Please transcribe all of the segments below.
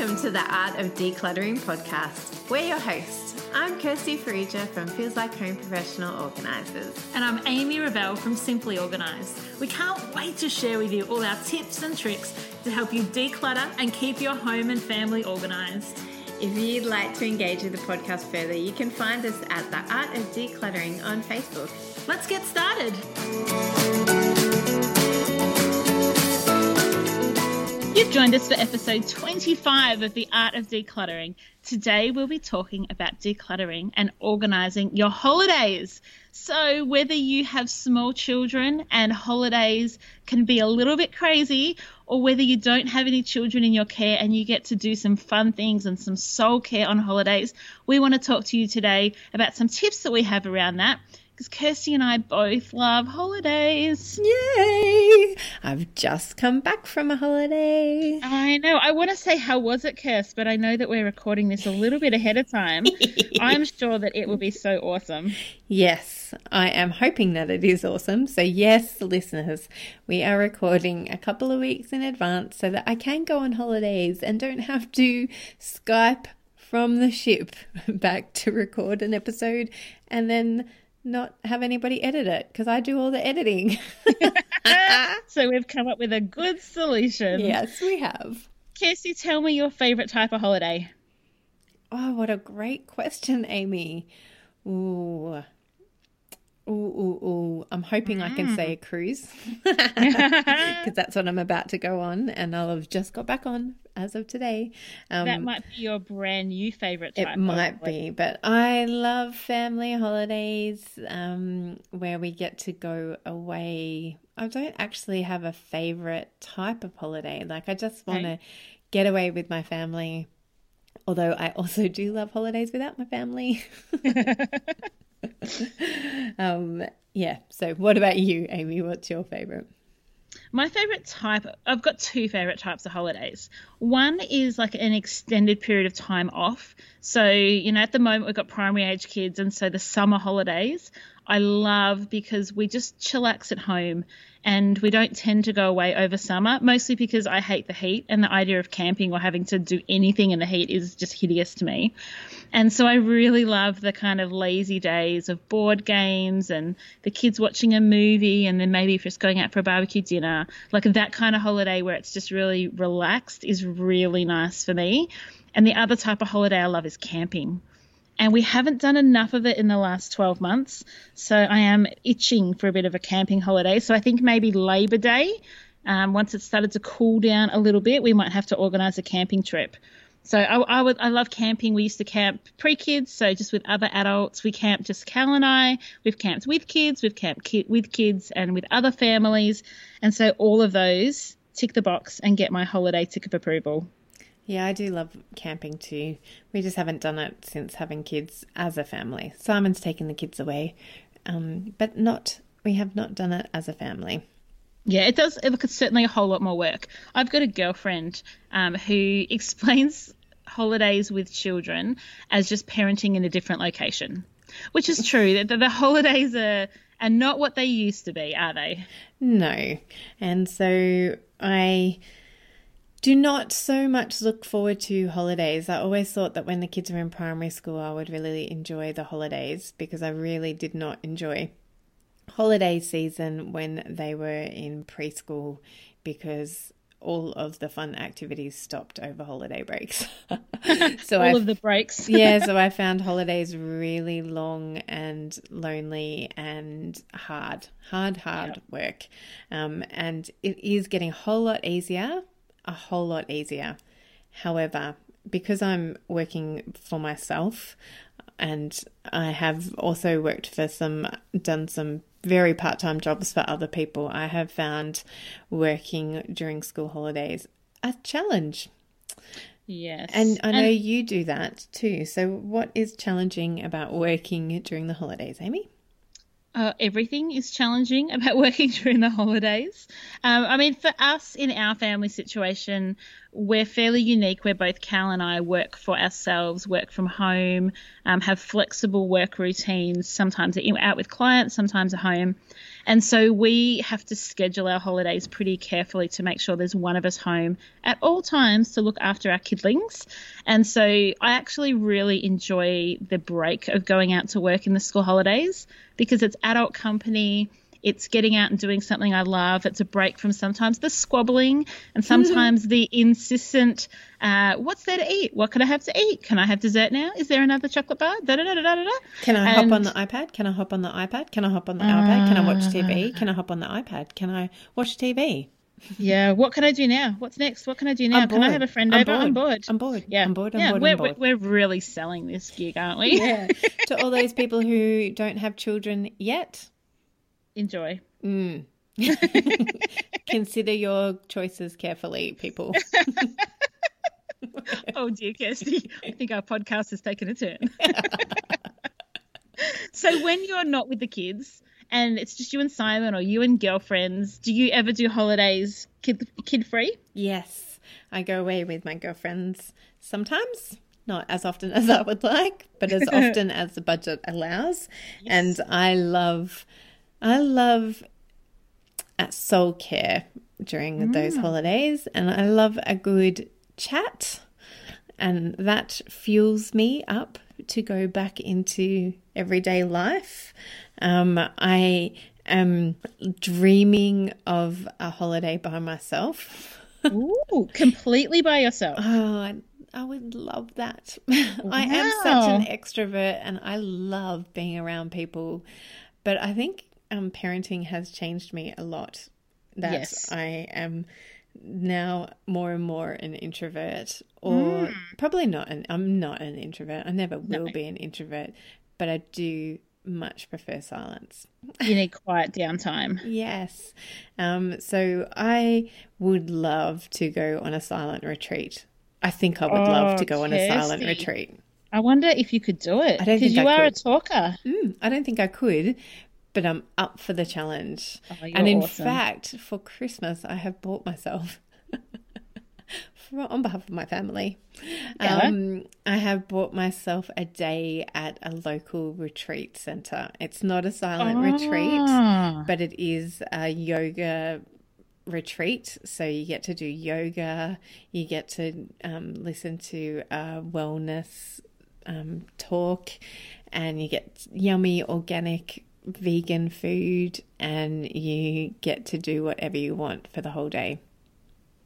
Welcome to the Art of Decluttering podcast. We're your hosts. I'm Kirsty Farrugia from Feels Like Home Professional Organisers. And I'm Amy Revell from Simply Organised. We can't wait to share with you all our tips and tricks to help you declutter and keep your home and family organised. If you'd like to engage with the podcast further, you can find us at The Art of Decluttering on Facebook. Let's get started. You've joined us for episode 25 of The Art of Decluttering. Today we'll be talking about decluttering and organising your holidays. So, whether you have small children and holidays can be a little bit crazy, or whether you don't have any children in your care and you get to do some fun things and some soul care on holidays, we want to talk to you today about some tips that we have around that because Kirsty and I both love holidays. Yay! I've just come back from a holiday. I know. I want to say, how was it, Kirst? But I know that we're recording this a little bit ahead of time. I'm sure that it will be so awesome. Yes, I am hoping that it is awesome. So, yes, listeners, we are recording a couple of weeks in advance so that I can go on holidays and don't have to Skype from the ship back to record an episode and then not have anybody edit it because I do all the editing. so we've come up with a good solution. Yes, we have. Kirsty, tell me your favorite type of holiday. Oh, what a great question, Amy. Ooh. Ooh, ooh, ooh. I'm hoping mm. I can say a mm. cruise because that's what I'm about to go on, and I'll have just got back on as of today. Um, that might be your brand new favorite. it might be, but I love family holidays um, where we get to go away. I don't actually have a favorite type of holiday. Like I just want to get away with my family. Although I also do love holidays without my family. um, yeah. So, what about you, Amy? What's your favorite? My favorite type, I've got two favorite types of holidays. One is like an extended period of time off. So, you know, at the moment we've got primary age kids, and so the summer holidays I love because we just chillax at home and we don't tend to go away over summer, mostly because I hate the heat and the idea of camping or having to do anything in the heat is just hideous to me. And so I really love the kind of lazy days of board games and the kids watching a movie and then maybe just going out for a barbecue dinner. Like that kind of holiday where it's just really relaxed is really nice for me. And the other type of holiday I love is camping and we haven't done enough of it in the last 12 months. So I am itching for a bit of a camping holiday. So I think maybe Labor Day, um, once it started to cool down a little bit, we might have to organise a camping trip. So I, I, would I love camping. We used to camp pre-kids, so just with other adults. We camped just Cal and I. We've camped with kids. We've camped ki- with kids and with other families. And so all of those tick the box and get my holiday tick of approval. Yeah, I do love camping too. We just haven't done it since having kids as a family. Simon's taken the kids away, um, but not. We have not done it as a family. Yeah, it does. Look, it's certainly a whole lot more work. I've got a girlfriend um, who explains holidays with children as just parenting in a different location, which is true. That the, the holidays are and not what they used to be, are they? No. And so I do not so much look forward to holidays. I always thought that when the kids were in primary school, I would really enjoy the holidays because I really did not enjoy holiday season when they were in preschool because all of the fun activities stopped over holiday breaks. so all I, of the breaks. yeah, so I found holidays really long and lonely and hard, hard, hard yep. work. Um, and it is getting a whole lot easier, a whole lot easier. However, because I'm working for myself, and I have also worked for some, done some very part time jobs for other people, I have found working during school holidays a challenge. Yes. And I know and you do that too. So, what is challenging about working during the holidays, Amy? Uh, everything is challenging about working during the holidays. Um, I mean, for us in our family situation, we're fairly unique. Where both Cal and I work for ourselves, work from home, um, have flexible work routines. Sometimes out with clients, sometimes at home. And so we have to schedule our holidays pretty carefully to make sure there's one of us home at all times to look after our kidlings. And so I actually really enjoy the break of going out to work in the school holidays because it's adult company it's getting out and doing something I love. It's a break from sometimes the squabbling and sometimes the insistent, uh, what's there to eat? What can I have to eat? Can I have dessert now? Is there another chocolate bar? Da, da, da, da, da, da. Can I and, hop on the iPad? Can I hop on the iPad? Can I hop on the uh, iPad? Can I watch TV? Can I hop on the iPad? Can I watch TV? Yeah, what can I do now? What's next? What can I do now? Can I have a friend I'm over? Bored. I'm bored. I'm bored. Yeah, I'm bored. I'm yeah, bored. We're, I'm bored. we're really selling this gig, aren't we? Yeah. to all those people who don't have children yet, enjoy. Mm. Consider your choices carefully, people. oh dear, Kirsty. I think our podcast has taken a turn. so when you're not with the kids and it's just you and Simon or you and girlfriends, do you ever do holidays kid kid free? Yes. I go away with my girlfriends sometimes not as often as I would like, but as often as the budget allows. Yes. And I love I love at soul care during mm. those holidays, and I love a good chat, and that fuels me up to go back into everyday life. Um, I am dreaming of a holiday by myself. Ooh, completely by yourself. Oh, I, I would love that. Wow. I am such an extrovert and I love being around people. But I think um, parenting has changed me a lot. That yes. I am now more and more an introvert, or mm. probably not an. I'm not an introvert. I never will no. be an introvert, but I do much prefer silence. You need quiet downtime. yes. Um, so I would love to go on a silent retreat. I think I would oh, love to go on Kirsty. a silent retreat. I wonder if you could do it. I don't think you I are could. a talker. Mm, I don't think I could, but I'm up for the challenge. Oh, and in awesome. fact, for Christmas, I have bought myself. for, on behalf of my family, yeah. um, I have bought myself a day at a local retreat center. It's not a silent oh. retreat, but it is a yoga retreat. So you get to do yoga, you get to um, listen to a wellness um, talk, and you get yummy organic vegan food and you get to do whatever you want for the whole day.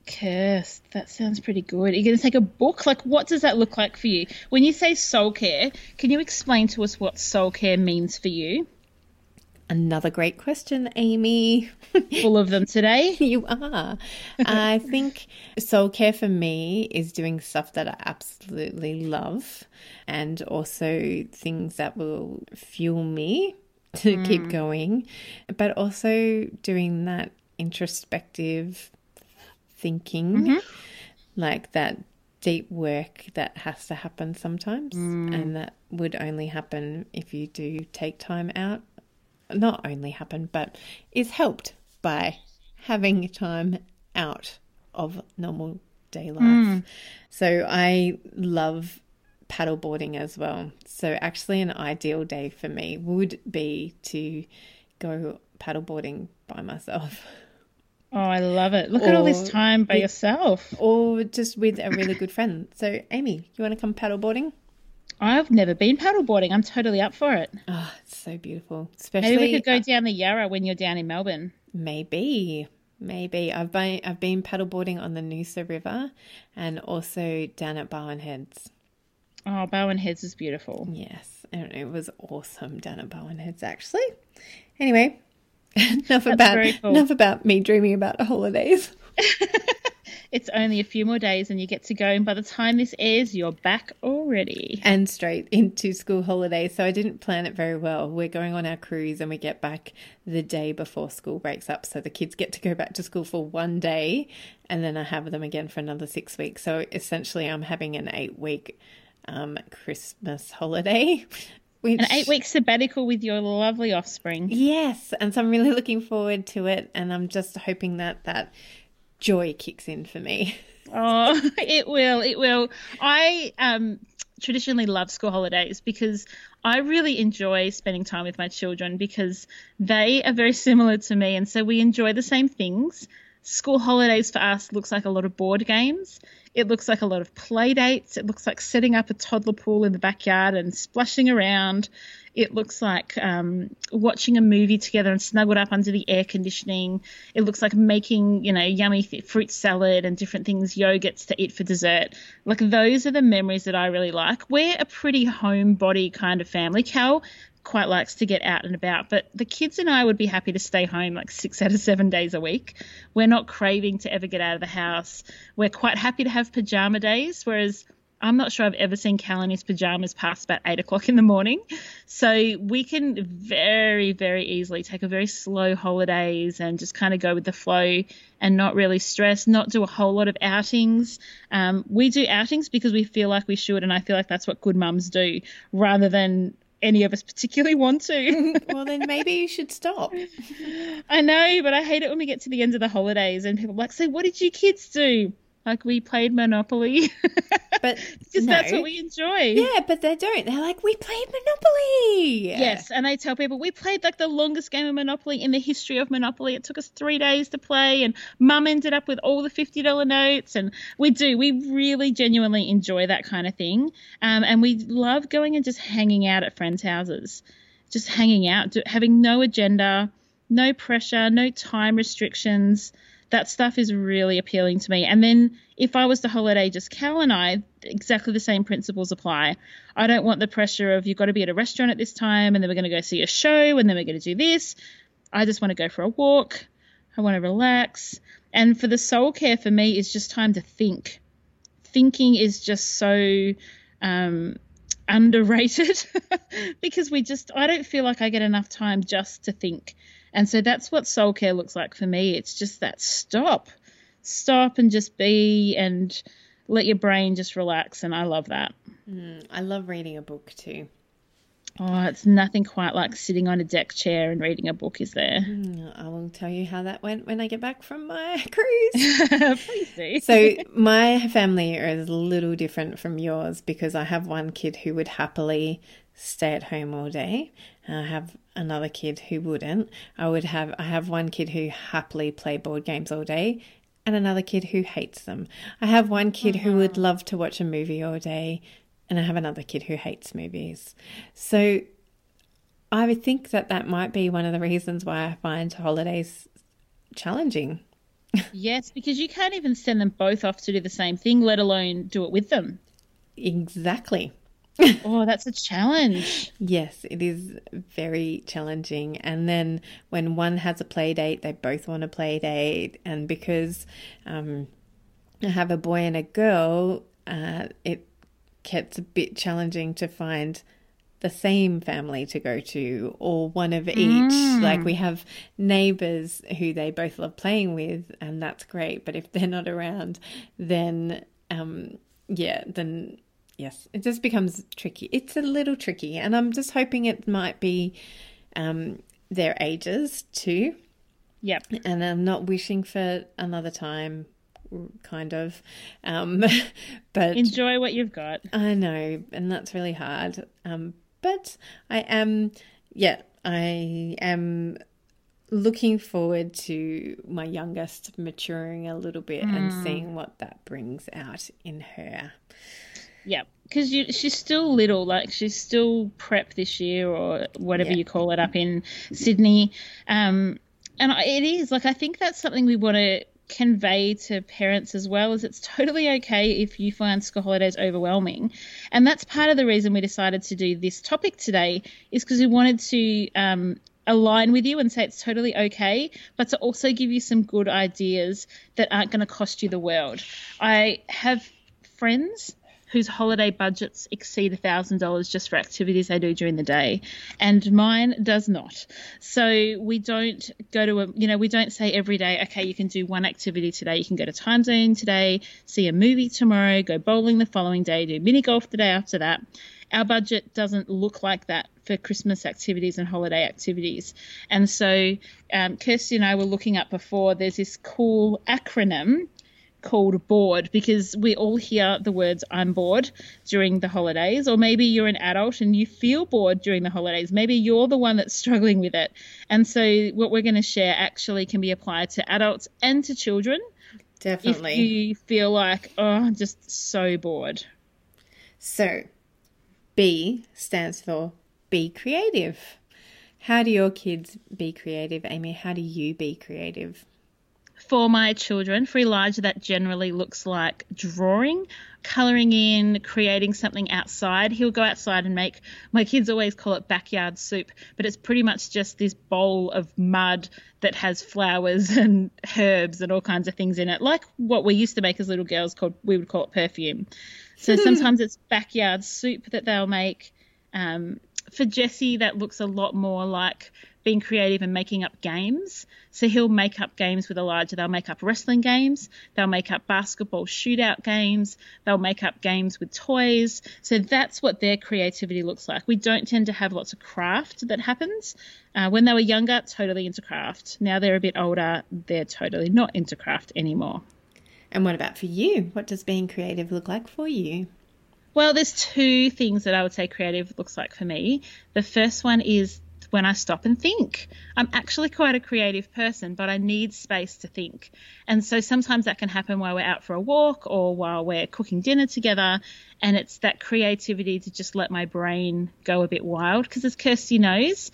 Kirst, that sounds pretty good. You're going to take a book? Like, what does that look like for you? When you say soul care, can you explain to us what soul care means for you? Another great question, Amy. Full of them today. you are. I think soul care for me is doing stuff that I absolutely love and also things that will fuel me to mm. keep going, but also doing that introspective thinking, mm-hmm. like that deep work that has to happen sometimes, mm. and that would only happen if you do take time out. Not only happen, but is helped by having time out of normal day life. Mm. So I love paddleboarding as well. So, actually, an ideal day for me would be to go paddleboarding by myself. Oh, I love it. Look at all this time by with- yourself. Or just with a really good friend. So, Amy, you want to come paddleboarding? I've never been paddleboarding. I'm totally up for it. Oh, it's so beautiful. Especially Maybe we could go down the Yarra when you're down in Melbourne. Maybe, maybe. I've been I've been paddleboarding on the Noosa River, and also down at Bowen Heads. Oh, Bowen Heads is beautiful. Yes, and it was awesome down at Bowen Heads. Actually, anyway, enough about very cool. enough about me dreaming about holidays. It's only a few more days and you get to go. And by the time this airs, you're back already. and straight into school holidays. So I didn't plan it very well. We're going on our cruise and we get back the day before school breaks up. So the kids get to go back to school for one day and then I have them again for another six weeks. So essentially, I'm having an eight week um, Christmas holiday. Which, An eight week sabbatical with your lovely offspring. Yes. And so I'm really looking forward to it. And I'm just hoping that that joy kicks in for me. Oh, it will. It will. I um, traditionally love school holidays because I really enjoy spending time with my children because they are very similar to me. And so we enjoy the same things. School holidays for us looks like a lot of board games. It looks like a lot of play dates. It looks like setting up a toddler pool in the backyard and splashing around. It looks like um, watching a movie together and snuggled up under the air conditioning. It looks like making, you know, yummy th- fruit salad and different things, yogurts to eat for dessert. Like those are the memories that I really like. We're a pretty homebody kind of family. Cal quite likes to get out and about, but the kids and I would be happy to stay home like six out of seven days a week. We're not craving to ever get out of the house. We're quite happy to have pajama days, whereas I'm not sure I've ever seen Cal in his pajamas past about eight o'clock in the morning. So we can very, very easily take a very slow holidays and just kind of go with the flow and not really stress, not do a whole lot of outings. Um, we do outings because we feel like we should, and I feel like that's what good mums do rather than any of us particularly want to. well, then maybe you should stop. I know, but I hate it when we get to the end of the holidays and people are like, so what did you kids do? Like we played Monopoly. But because that's what we enjoy. Yeah, but they don't. They're like, we played Monopoly. Yes, and they tell people we played like the longest game of Monopoly in the history of Monopoly. It took us three days to play, and Mum ended up with all the fifty dollar notes. And we do, we really genuinely enjoy that kind of thing, um, and we love going and just hanging out at friends' houses, just hanging out, do, having no agenda, no pressure, no time restrictions. That stuff is really appealing to me. And then if I was to holiday just Cal and I, exactly the same principles apply. I don't want the pressure of you've got to be at a restaurant at this time and then we're going to go see a show and then we're going to do this. I just want to go for a walk. I want to relax. And for the soul care for me is just time to think. Thinking is just so um, underrated because we just, I don't feel like I get enough time just to think. And so that's what soul care looks like for me. It's just that stop, stop and just be and let your brain just relax. And I love that. Mm, I love reading a book too. Oh, it's nothing quite like sitting on a deck chair and reading a book, is there? Mm, I will tell you how that went when I get back from my cruise. Please do. so my family is a little different from yours because I have one kid who would happily stay at home all day. And I have another kid who wouldn't. I would have I have one kid who happily play board games all day and another kid who hates them. I have one kid who would oh, love to watch a movie all day and I have another kid who hates movies. So I would think that that might be one of the reasons why I find holidays challenging. yes, because you can't even send them both off to do the same thing, let alone do it with them. Exactly. Oh, that's a challenge. Yes, it is very challenging. And then when one has a play date, they both want a play date. And because um, I have a boy and a girl, uh, it gets a bit challenging to find the same family to go to or one of each. Like we have neighbors who they both love playing with, and that's great. But if they're not around, then um, yeah, then yes, it just becomes tricky. It's a little tricky, and I'm just hoping it might be um, their ages too. Yep. And I'm not wishing for another time, kind of. Um, but Enjoy what you've got. I know, and that's really hard. Um, but I am, yeah, I am looking forward to my youngest maturing a little bit mm. and seeing what that brings out in her. Yeah, because she's still little, like she's still prep this year or whatever yeah. you call it up in Sydney. Um, and it is like I think that's something we want to convey to parents as well is it's totally okay if you find school holidays overwhelming and that's part of the reason we decided to do this topic today is because we wanted to um, align with you and say it's totally okay, but to also give you some good ideas that aren't going to cost you the world. I have friends whose holiday budgets exceed $1,000 just for activities they do during the day, and mine does not. So we don't go to a, you know, we don't say every day, okay, you can do one activity today, you can go to time zone today, see a movie tomorrow, go bowling the following day, do mini golf the day after that. Our budget doesn't look like that for Christmas activities and holiday activities. And so, um, Kirsty and I were looking up before, there's this cool acronym called bored because we all hear the words I'm bored during the holidays, or maybe you're an adult and you feel bored during the holidays. Maybe you're the one that's struggling with it. And so, what we're going to share actually can be applied to adults and to children. Definitely. If you feel like, oh, I'm just so bored. So, B stands for be creative. How do your kids be creative, Amy? How do you be creative? For my children, for Elijah, that generally looks like drawing, colouring in, creating something outside. He'll go outside and make, my kids always call it backyard soup, but it's pretty much just this bowl of mud that has flowers and herbs and all kinds of things in it, like what we used to make as little girls called, we would call it perfume. So sometimes it's backyard soup that they'll make. Um, for Jesse, that looks a lot more like being creative and making up games. So he'll make up games with Elijah. They'll make up wrestling games. They'll make up basketball shootout games. They'll make up games with toys. So that's what their creativity looks like. We don't tend to have lots of craft that happens. Uh, when they were younger, totally into craft. Now they're a bit older, they're totally not into craft anymore. And what about for you? What does being creative look like for you? Well, there's two things that I would say creative looks like for me. The first one is when I stop and think. I'm actually quite a creative person, but I need space to think. And so sometimes that can happen while we're out for a walk or while we're cooking dinner together. And it's that creativity to just let my brain go a bit wild. Because as Kirsty knows,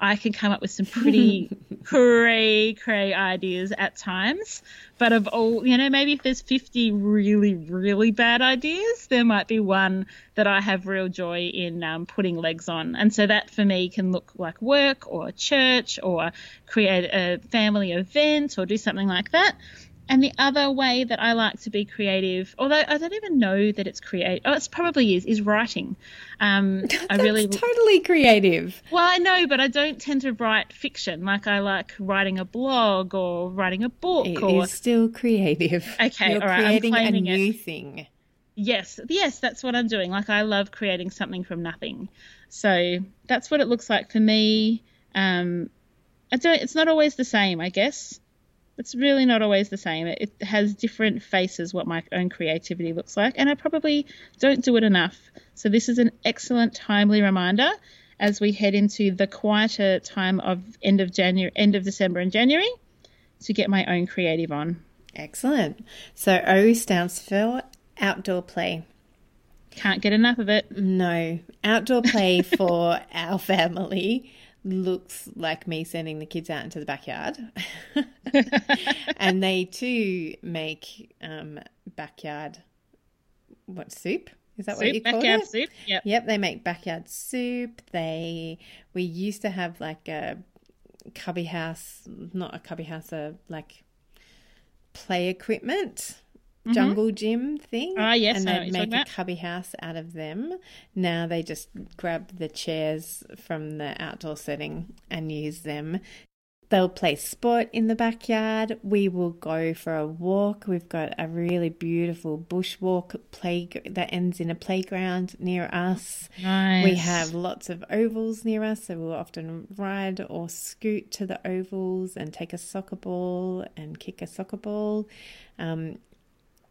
I can come up with some pretty cray cray ideas at times. But of all, you know, maybe if there's 50 really, really bad ideas, there might be one that I have real joy in um, putting legs on. And so that for me can look like work or church or create a family event or do something like that. And the other way that I like to be creative, although I don't even know that it's creative, oh, it probably is, is writing. Um, I really totally creative. Well, I know, but I don't tend to write fiction. Like I like writing a blog or writing a book. It or... is still creative. Okay, You're all right, creating I'm a new it. thing. Yes, yes, that's what I'm doing. Like I love creating something from nothing. So that's what it looks like for me. Um, I don't. It's not always the same, I guess it's really not always the same. It, has different faces what my own creativity looks like, and I probably don't do it enough. So this is an excellent timely reminder as we head into the quieter time of end of January, end of December and January to get my own creative on. Excellent. So O stands for outdoor play. Can't get enough of it. No, outdoor play for our family looks like me sending the kids out into the backyard. and they too make um, backyard what soup? Is that soup, what you call backyard it? soup. Yep. Yep, they make backyard soup. They we used to have like a cubby house, not a cubby house, a like play equipment mm-hmm. jungle gym thing. Ah, yes, and they'd make a cubby house out of them. Now they just grab the chairs from the outdoor setting and use them. They'll play sport in the backyard. We will go for a walk. We've got a really beautiful bushwalk play that ends in a playground near us. Nice. We have lots of ovals near us, so we'll often ride or scoot to the ovals and take a soccer ball and kick a soccer ball. Um,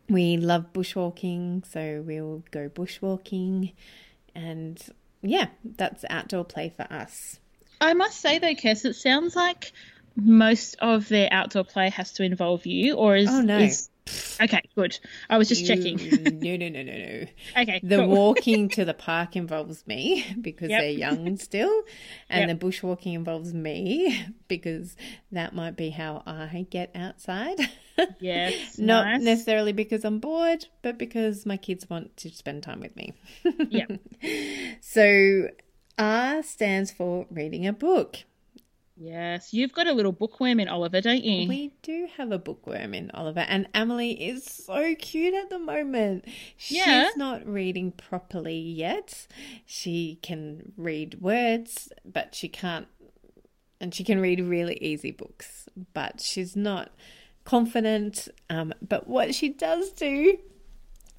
we love bushwalking, so we'll go bushwalking. And yeah, that's outdoor play for us. I must say though, Kes, it sounds like most of their outdoor play has to involve you, or is Oh, no. is- okay, good. I was just checking. no, no, no, no, no. okay, The cool. walking to the park involves me because Yep. they're young still, and Yep. the bushwalking involves me because that might be how I get outside. Yes, Not nice. necessarily because I'm bored, but because my kids want to spend time with me. Yeah. So R stands for reading a book. Yes, you've got a little bookworm in Oliver, don't you? We do have a bookworm in Oliver, and Emily is so cute at the moment. Yeah. She's not reading properly yet. She can read words, but she can't, and she can read really easy books, but she's not confident. Um, but what she does do,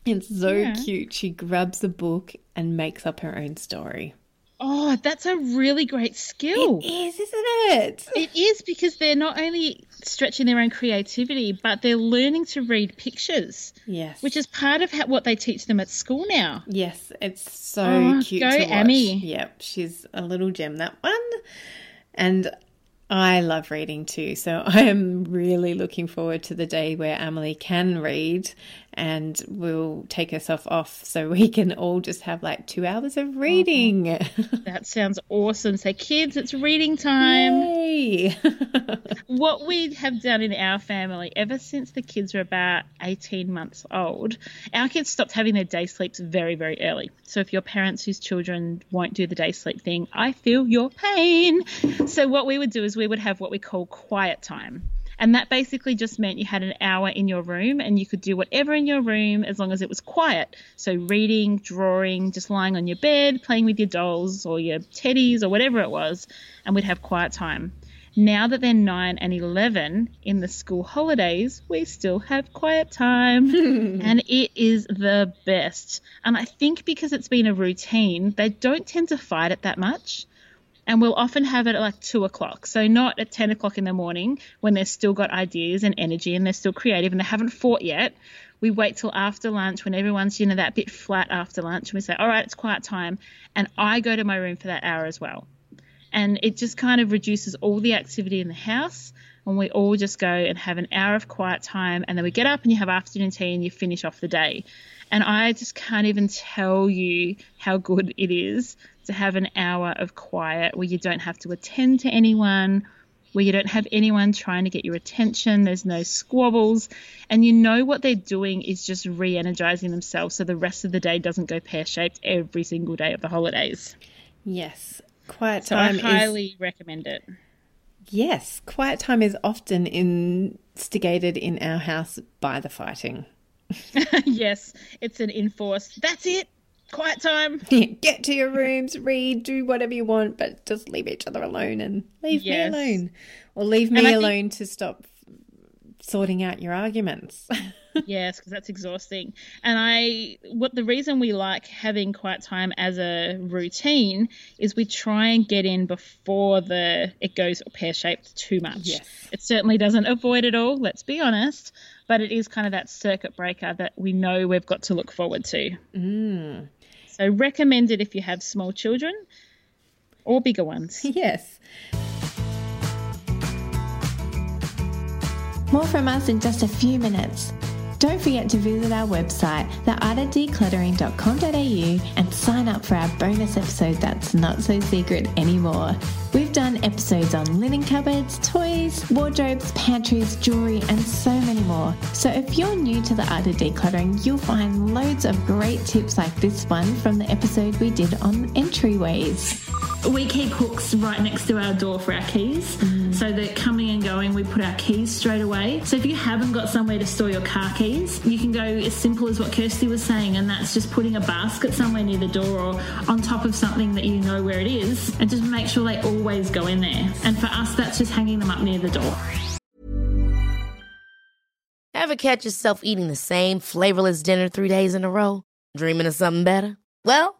it's so Yeah. cute. She grabs a book and makes up her own story. Oh, that's a really great skill. It is, isn't it? It is because they're not only stretching their own creativity, but they're learning to read pictures, Yes. which is part of how, what they teach them at school now. Yes, it's so Oh, cute go. Amy. Yep, she's a little gem that one. And I love reading too, so I am really looking forward to the day where Emily can read and we'll take herself off so we can all just have like two hours of mm-hmm. reading. That sounds awesome. So, kids, it's reading time. Yay! what we have done in our family ever since the kids were about 18 months old our kids stopped having their day sleeps very very early so if you're parents whose children won't do the day sleep thing i feel your pain so what we would do is we would have what we call quiet time and that basically just meant you had an hour in your room and you could do whatever in your room as long as it was quiet. So, reading, drawing, just lying on your bed, playing with your dolls or your teddies or whatever it was, and we'd have quiet time. Now that they're 9 and 11 in the school holidays, we still have quiet time. and it is the best. And I think because it's been a routine, they don't tend to fight it that much and we'll often have it at like two o'clock. So not at ten o'clock in the morning when they've still got ideas and energy and they're still creative and they haven't fought yet. We wait till after lunch when everyone's you know that bit flat after lunch and we say, all right, it's quiet time, and I go to my room for that hour as well. And it just kind of reduces all the activity in the house. And we all just go and have an hour of quiet time, and then we get up and you have afternoon tea and you finish off the day. And I just can't even tell you how good it is to have an hour of quiet where you don't have to attend to anyone, where you don't have anyone trying to get your attention, there's no squabbles, and you know what they're doing is just re energizing themselves so the rest of the day doesn't go pear shaped every single day of the holidays. yes, quiet So time I is highly recommend it. yes, quiet time is often instigated in our house by the fighting. yes, it's an enforced, that's it, quiet time. Get to your rooms, read, do whatever you want, but just leave each other alone and leave Yes. me alone. Or leave me I think- alone to stop sorting out your arguments. yes, because that's exhausting. And I, what the reason we like having quiet time as a routine is we try and get in before the it goes pear shaped too much. Yes. It certainly doesn't avoid it all. Let's be honest, but it is kind of that circuit breaker that we know we've got to look forward to. Mm. So recommend it if you have small children or bigger ones. yes. More from us in just a few minutes. Don't forget to visit our website, theartofdecluttering.com.au, and sign up for our bonus episode that's not so secret anymore. We've done episodes on linen cupboards, toys, wardrobes, pantries, jewelry, and so many more. So if you're new to the art of decluttering, you'll find loads of great tips like this one from the episode we did on entryways. We keep hooks right next to our door for our keys mm. so that coming and going we put our keys straight away so if you haven't got somewhere to store your car keys you can go as simple as what kirsty was saying and that's just putting a basket somewhere near the door or on top of something that you know where it is and just make sure they always go in there and for us that's just hanging them up near the door Ever catch yourself eating the same flavorless dinner three days in a row? Dreaming of something better? Well,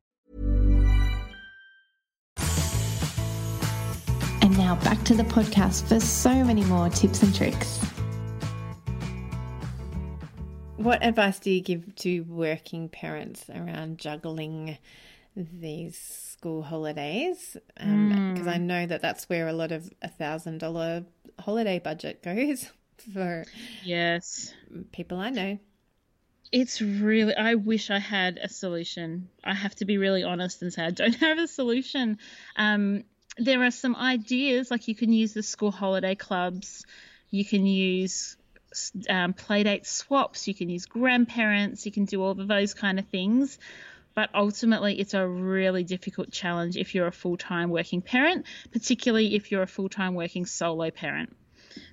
Now back to the podcast for so many more tips and tricks. What advice do you give to working parents around juggling these school holidays? Because um, I know that that's where a lot of a thousand dollar holiday budget goes for yes people I know. It's really, I wish I had a solution. I have to be really honest and say I don't have a solution. Um, there are some ideas like you can use the school holiday clubs, you can use um, playdate swaps, you can use grandparents, you can do all of those kind of things. But ultimately, it's a really difficult challenge if you're a full time working parent, particularly if you're a full time working solo parent.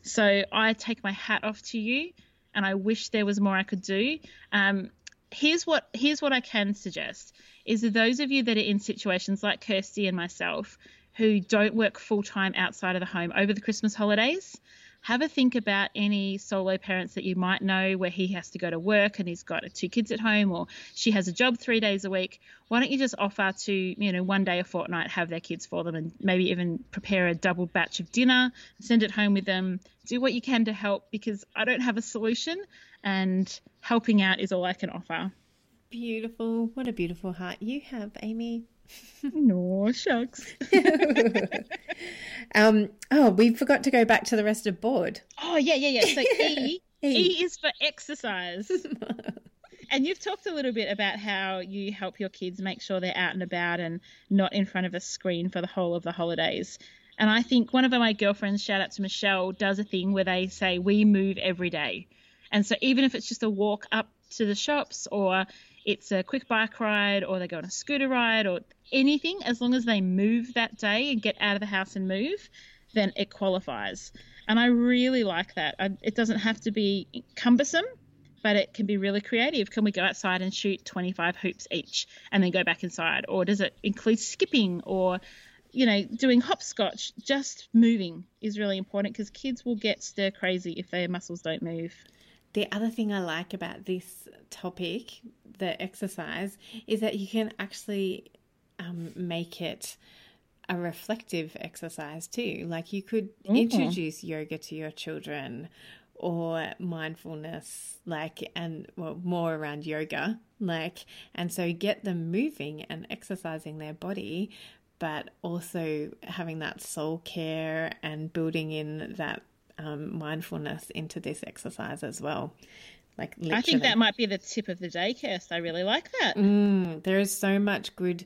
So I take my hat off to you, and I wish there was more I could do. Um, here's what here's what I can suggest: is those of you that are in situations like Kirsty and myself, who don't work full time outside of the home over the Christmas holidays, have a think about any solo parents that you might know where he has to go to work and he's got two kids at home or she has a job three days a week. Why don't you just offer to, you know, one day a fortnight have their kids for them and maybe even prepare a double batch of dinner, send it home with them, do what you can to help because I don't have a solution and helping out is all I can offer. Beautiful. What a beautiful heart you have, Amy. No, shucks. um, oh, we forgot to go back to the rest of bored. Oh, yeah, yeah, yeah. So E, e. e is for exercise. and you've talked a little bit about how you help your kids make sure they're out and about and not in front of a screen for the whole of the holidays. And I think one of my girlfriends, shout out to Michelle, does a thing where they say, We move every day. And so even if it's just a walk up to the shops or it's a quick bike ride or they go on a scooter ride or anything, as long as they move that day and get out of the house and move, then it qualifies. And I really like that. I, it doesn't have to be cumbersome, but it can be really creative. Can we go outside and shoot 25 hoops each and then go back inside? Or does it include skipping or, you know, doing hopscotch? Just moving is really important because kids will get stir crazy if their muscles don't move. The other thing I like about this topic, the exercise, is that you can actually um, make it a reflective exercise too. Like you could mm-hmm. introduce yoga to your children or mindfulness, like, and well, more around yoga, like, and so get them moving and exercising their body, but also having that soul care and building in that um, mindfulness into this exercise as well. Like literally. I think that might be the tip of the day, Kirst. I really like that. Mm, there is so much good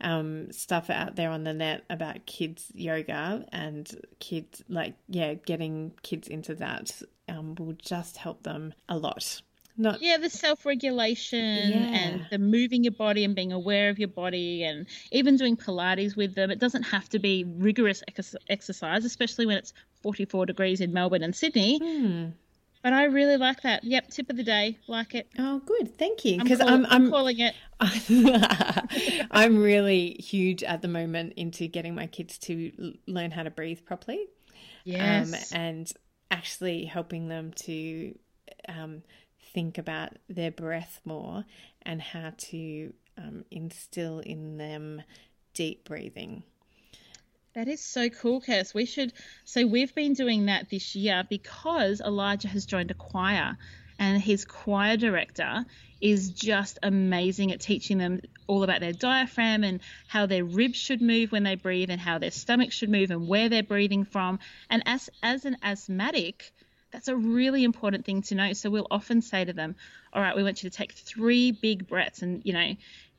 um, stuff out there on the net about kids yoga and kids like yeah, getting kids into that um, will just help them a lot. Not... Yeah, the self regulation yeah. and the moving your body and being aware of your body, and even doing Pilates with them. It doesn't have to be rigorous ex- exercise, especially when it's 44 degrees in Melbourne and Sydney. Hmm. But I really like that. Yep, tip of the day. Like it. Oh, good. Thank you. Because I'm, I'm, I'm, calling it. I'm really huge at the moment into getting my kids to learn how to breathe properly. Um, yes. Um, and actually helping them to um, think about their breath more and how to um, instill in them deep breathing. That is so cool, Cass. We should. So we've been doing that this year because Elijah has joined a choir, and his choir director is just amazing at teaching them all about their diaphragm and how their ribs should move when they breathe, and how their stomach should move, and where they're breathing from. And as as an asthmatic, that's a really important thing to know. So we'll often say to them, all right, we want you to take three big breaths and, you know,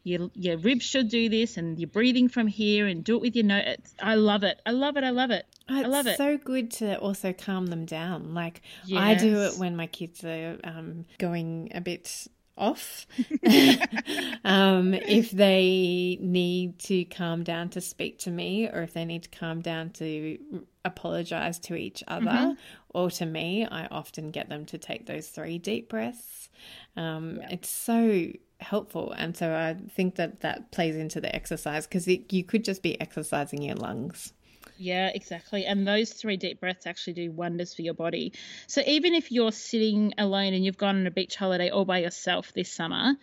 your, your ribs should do this and you're breathing from here and do it with your nose. I love it. I love it. I love it. Oh, I love it. so good to also calm them down. Like I do it when my kids are um, going a bit off. um, if they need to calm down to speak to me, or if they need to calm down to apologize to each other Mm-hmm. or to me, I often get them to take those three deep breaths. Um, It's so helpful, and so I think that that plays into the exercise because you could just be exercising your lungs. Yeah, exactly. And those three deep breaths actually do wonders for your body. So even if you're sitting alone and you've gone on a beach holiday all by yourself this summer,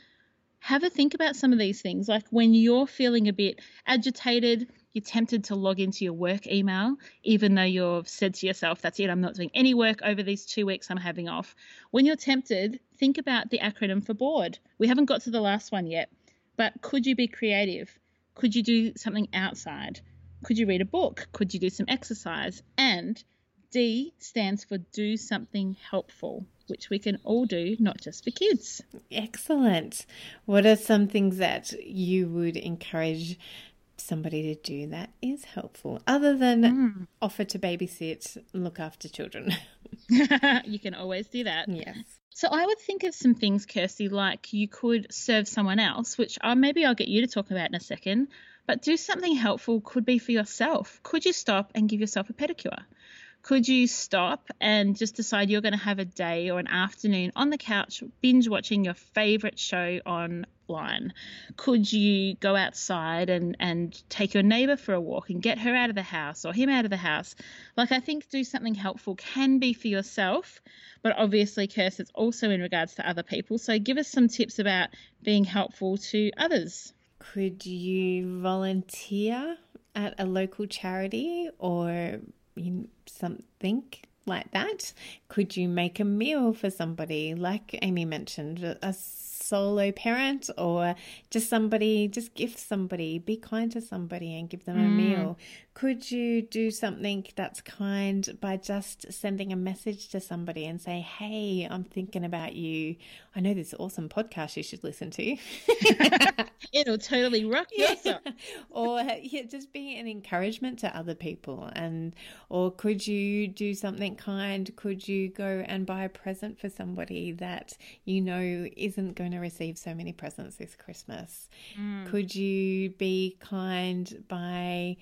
have a think about some of these things. Like when you're feeling a bit agitated, you're tempted to log into your work email, even though you've said to yourself, that's it, I'm not doing any work over these two weeks I'm having off. When you're tempted, think about the acronym for bored. We haven't got to the last one yet, but could you be creative? Could you do something outside? Could you read a book? Could you do some exercise? And D stands for do something helpful, which we can all do, not just for kids. Excellent. What are some things that you would encourage somebody to do that is helpful, other than offer to babysit look after children? you can always do that. yes. So I would think of some things, Kirsty, like you could serve someone else, which uh, maybe I'll get you to talk about in a second. But do something helpful could be for yourself. Could you stop and give yourself a pedicure? Could you stop and just decide you're going to have a day or an afternoon on the couch binge watching your favorite show online? Could you go outside and, and take your neighbor for a walk and get her out of the house or him out of the house? Like, I think do something helpful can be for yourself, but obviously, Kirst, it's also in regards to other people. So give us some tips about being helpful to others. Could you volunteer at a local charity or you, something like that? Could you make a meal for somebody, like Amy mentioned, a solo parent or just somebody, just gift somebody, be kind to somebody and give them a mm. meal? Could you do something that's kind by just sending a message to somebody and say, Hey, I'm thinking about you. I know this awesome podcast you should listen to. It'll totally rock your sock. or yeah, just be an encouragement to other people and or could you do something kind could you go and buy a present for somebody that you know isn't going to receive so many presents this christmas mm. could you be kind by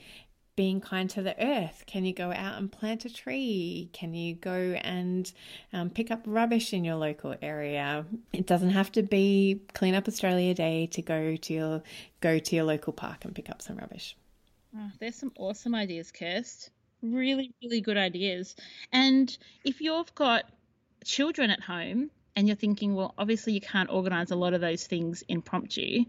being kind to the earth? Can you go out and plant a tree? Can you go and um, pick up rubbish in your local area? It doesn't have to be Clean Up Australia Day to go to your go to your local park and pick up some rubbish. Oh, there's some awesome ideas, Kirst. Really, really good ideas. And if you've got children at home and you're thinking, well, obviously you can't organise a lot of those things impromptu,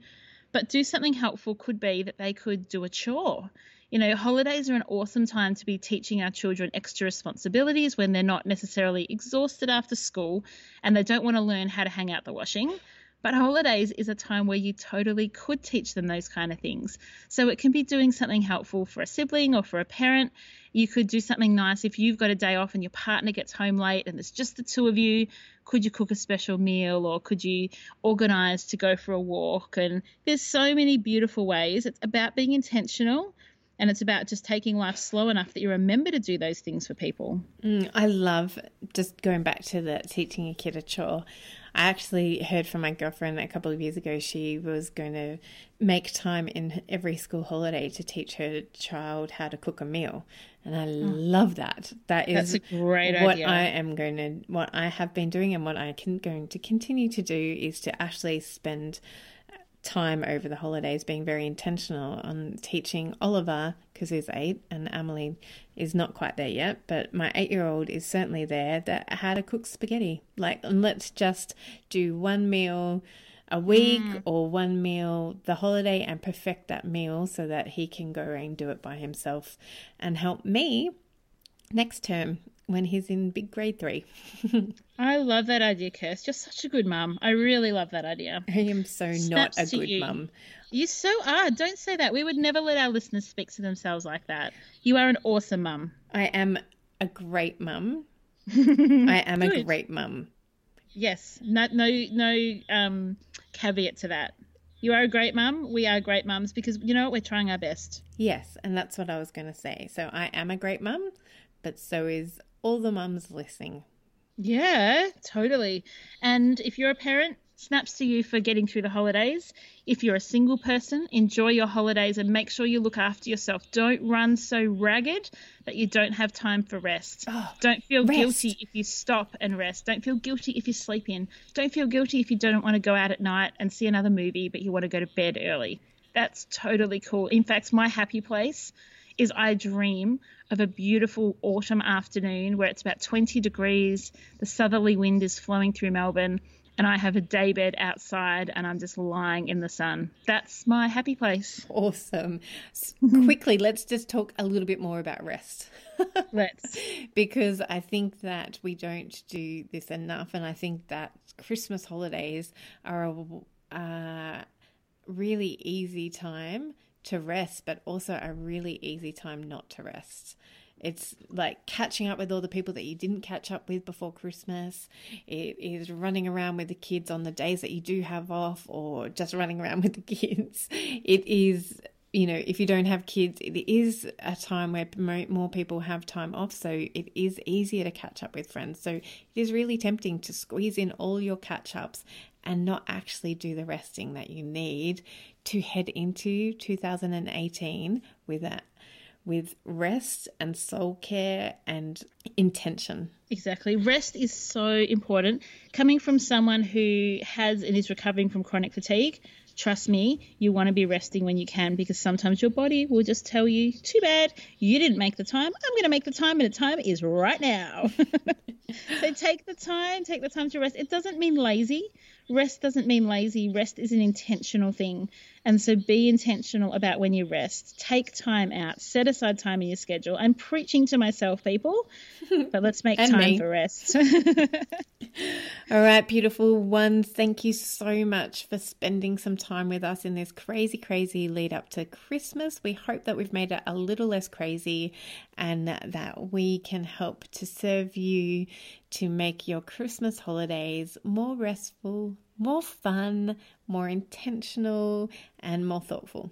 but do something helpful could be that they could do a chore. You know, holidays are an awesome time to be teaching our children extra responsibilities when they're not necessarily exhausted after school and they don't want to learn how to hang out the washing. But holidays is a time where you totally could teach them those kind of things. So it can be doing something helpful for a sibling or for a parent. You could do something nice if you've got a day off and your partner gets home late and it's just the two of you. Could you cook a special meal or could you organize to go for a walk? And there's so many beautiful ways. It's about being intentional and it's about just taking life slow enough that you remember to do those things for people. Mm, I love just going back to the teaching a kid a chore. I actually heard from my girlfriend a couple of years ago. She was going to make time in every school holiday to teach her child how to cook a meal, and I love that. That is That's a great what idea. I am going to, what I have been doing, and what I can going to continue to do is to actually spend time over the holidays being very intentional on teaching Oliver because he's eight and Emily is not quite there yet, but my eight year old is certainly there that how to cook spaghetti. Like, and let's just do one meal a week mm. or one meal the holiday and perfect that meal so that he can go and do it by himself and help me next term when he's in big grade three. I love that idea, Kirst. You're such a good mum. I really love that idea. I am so not a good mum. You so are. Don't say that. We would never let our listeners speak to themselves like that. You are an awesome mum. I am a great mum. I am a great mum. Yes. No, no, no um, caveat to that. You are a great mum. We are great mums because you know what? We're trying our best. Yes, and that's what I was going to say. So I am a great mum. but so is all the mums listening. Yeah, totally. And if you're a parent, snaps to you for getting through the holidays. If you're a single person, enjoy your holidays and make sure you look after yourself. Don't run so ragged that you don't have time for rest. Oh, don't feel rest. guilty if you stop and rest. Don't feel guilty if you sleep in. Don't feel guilty if you don't want to go out at night and see another movie, but you want to go to bed early. That's totally cool. In fact, my happy place is I dream of a beautiful autumn afternoon where it's about 20 degrees, the southerly wind is flowing through Melbourne, and I have a daybed outside and I'm just lying in the sun. That's my happy place. Awesome. Quickly, let's just talk a little bit more about rest. Let's. because I think that we don't do this enough, and I think that Christmas holidays are a uh, really easy time to rest, but also a really easy time not to rest. It's like catching up with all the people that you didn't catch up with before Christmas. It is running around with the kids on the days that you do have off, or just running around with the kids. It is you know, if you don't have kids, it is a time where more people have time off. So it is easier to catch up with friends. So it is really tempting to squeeze in all your catch ups and not actually do the resting that you need to head into 2018 with that with rest and soul care and intention. Exactly. Rest is so important. Coming from someone who has and is recovering from chronic fatigue, trust me, you want to be resting when you can because sometimes your body will just tell you, too bad, you didn't make the time. I'm going to make the time, and the time is right now. so take the time, take the time to rest. It doesn't mean lazy. Rest doesn't mean lazy. Rest is an intentional thing. And so be intentional about when you rest. Take time out. Set aside time in your schedule. I'm preaching to myself, people, but let's make time me. for rest. All right, beautiful ones. Thank you so much for spending some time with us in this crazy, crazy lead up to Christmas. We hope that we've made it a little less crazy and that we can help to serve you to make your Christmas holidays more restful, more fun, more intentional, and more thoughtful.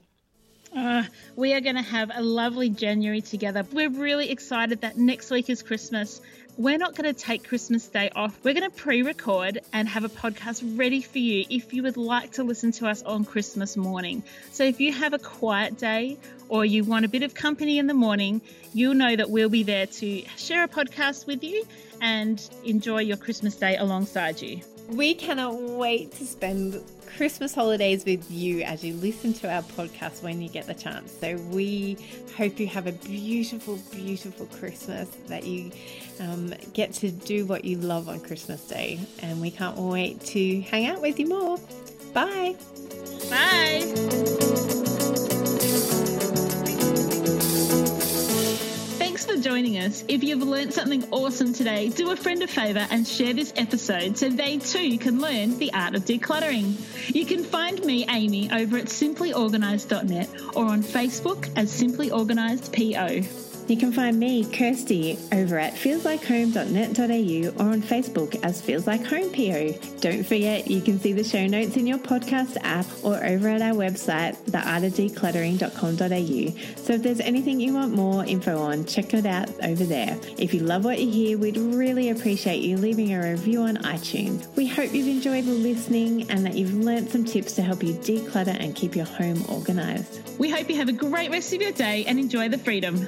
Uh, we are going to have a lovely January together. We're really excited that next week is Christmas. We're not going to take Christmas Day off. We're going to pre record and have a podcast ready for you if you would like to listen to us on Christmas morning. So if you have a quiet day or you want a bit of company in the morning, you'll know that we'll be there to share a podcast with you and enjoy your Christmas Day alongside you. We cannot wait to spend Christmas holidays with you as you listen to our podcast when you get the chance. So we hope you have a beautiful, beautiful Christmas, that you um, get to do what you love on Christmas Day. And we can't wait to hang out with you more. Bye. Bye. For joining us. If you've learned something awesome today, do a friend a favour and share this episode so they too can learn the art of decluttering. You can find me, Amy, over at simplyorganized.net or on Facebook as Simply Organised PO. You can find me, Kirsty, over at feelslikehome.net.au or on Facebook as Feels Like Home PO. Don't forget, you can see the show notes in your podcast app or over at our website, theartofdecluttering.com.au. So if there's anything you want more info on, check it out over there. If you love what you hear, we'd really appreciate you leaving a review on iTunes. We hope you've enjoyed listening and that you've learned some tips to help you declutter and keep your home organized. We hope you have a great rest of your day and enjoy the freedom.